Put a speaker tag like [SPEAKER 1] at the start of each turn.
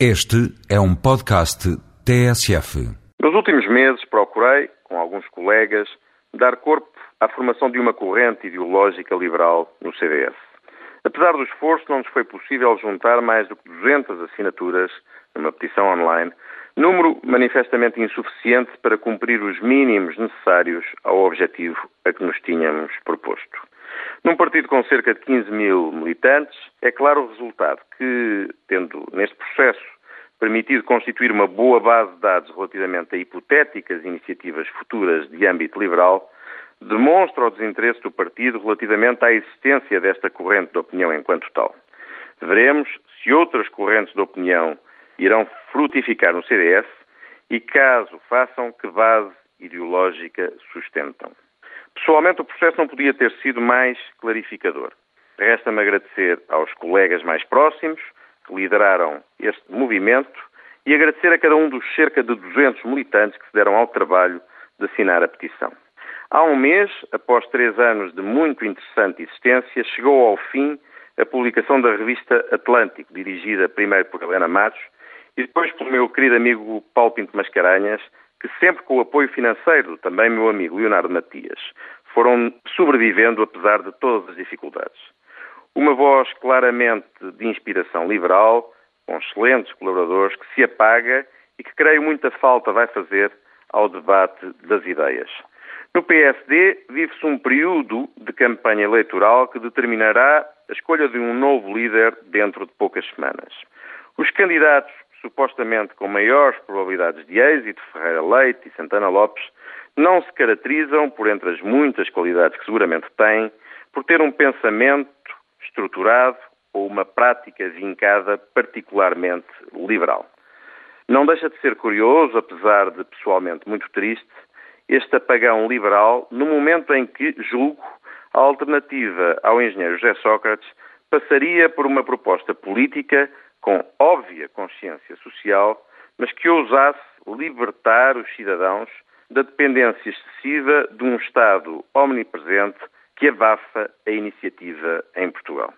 [SPEAKER 1] Este é um podcast TSF.
[SPEAKER 2] Nos últimos meses procurei, com alguns colegas, dar corpo à formação de uma corrente ideológica liberal no CDS. Apesar do esforço, não nos foi possível juntar mais do que 200 assinaturas numa petição online, número manifestamente insuficiente para cumprir os mínimos necessários ao objetivo a que nos tínhamos proposto. Num partido com cerca de 15 mil militantes, é claro o resultado que, tendo neste processo permitido constituir uma boa base de dados relativamente a hipotéticas iniciativas futuras de âmbito liberal, demonstra o desinteresse do partido relativamente à existência desta corrente de opinião enquanto tal. Veremos se outras correntes de opinião irão frutificar no CDS e, caso façam, que base ideológica sustentam. Pessoalmente, o processo não podia ter sido mais clarificador. Resta-me agradecer aos colegas mais próximos que lideraram este movimento e agradecer a cada um dos cerca de 200 militantes que se deram ao trabalho de assinar a petição. Há um mês, após três anos de muito interessante existência, chegou ao fim a publicação da revista Atlântico, dirigida primeiro por Helena Matos e depois pelo meu querido amigo Paulo Pinto Mascarenhas, que sempre com o apoio financeiro também meu amigo Leonardo Matias, foram sobrevivendo apesar de todas as dificuldades. Uma voz claramente de inspiração liberal, com excelentes colaboradores, que se apaga e que creio muita falta vai fazer ao debate das ideias. No PSD, vive-se um período de campanha eleitoral que determinará a escolha de um novo líder dentro de poucas semanas. Os candidatos supostamente com maiores probabilidades de êxito, Ferreira Leite e Santana Lopes, não se caracterizam, por entre as muitas qualidades que seguramente têm, por ter um pensamento estruturado ou uma prática vincada particularmente liberal. Não deixa de ser curioso, apesar de pessoalmente muito triste, este apagão liberal no momento em que, julgo, a alternativa ao engenheiro José Sócrates passaria por uma proposta política com óbvia consciência social, mas que ousasse libertar os cidadãos da dependência excessiva de um Estado omnipresente que abafa a iniciativa em Portugal.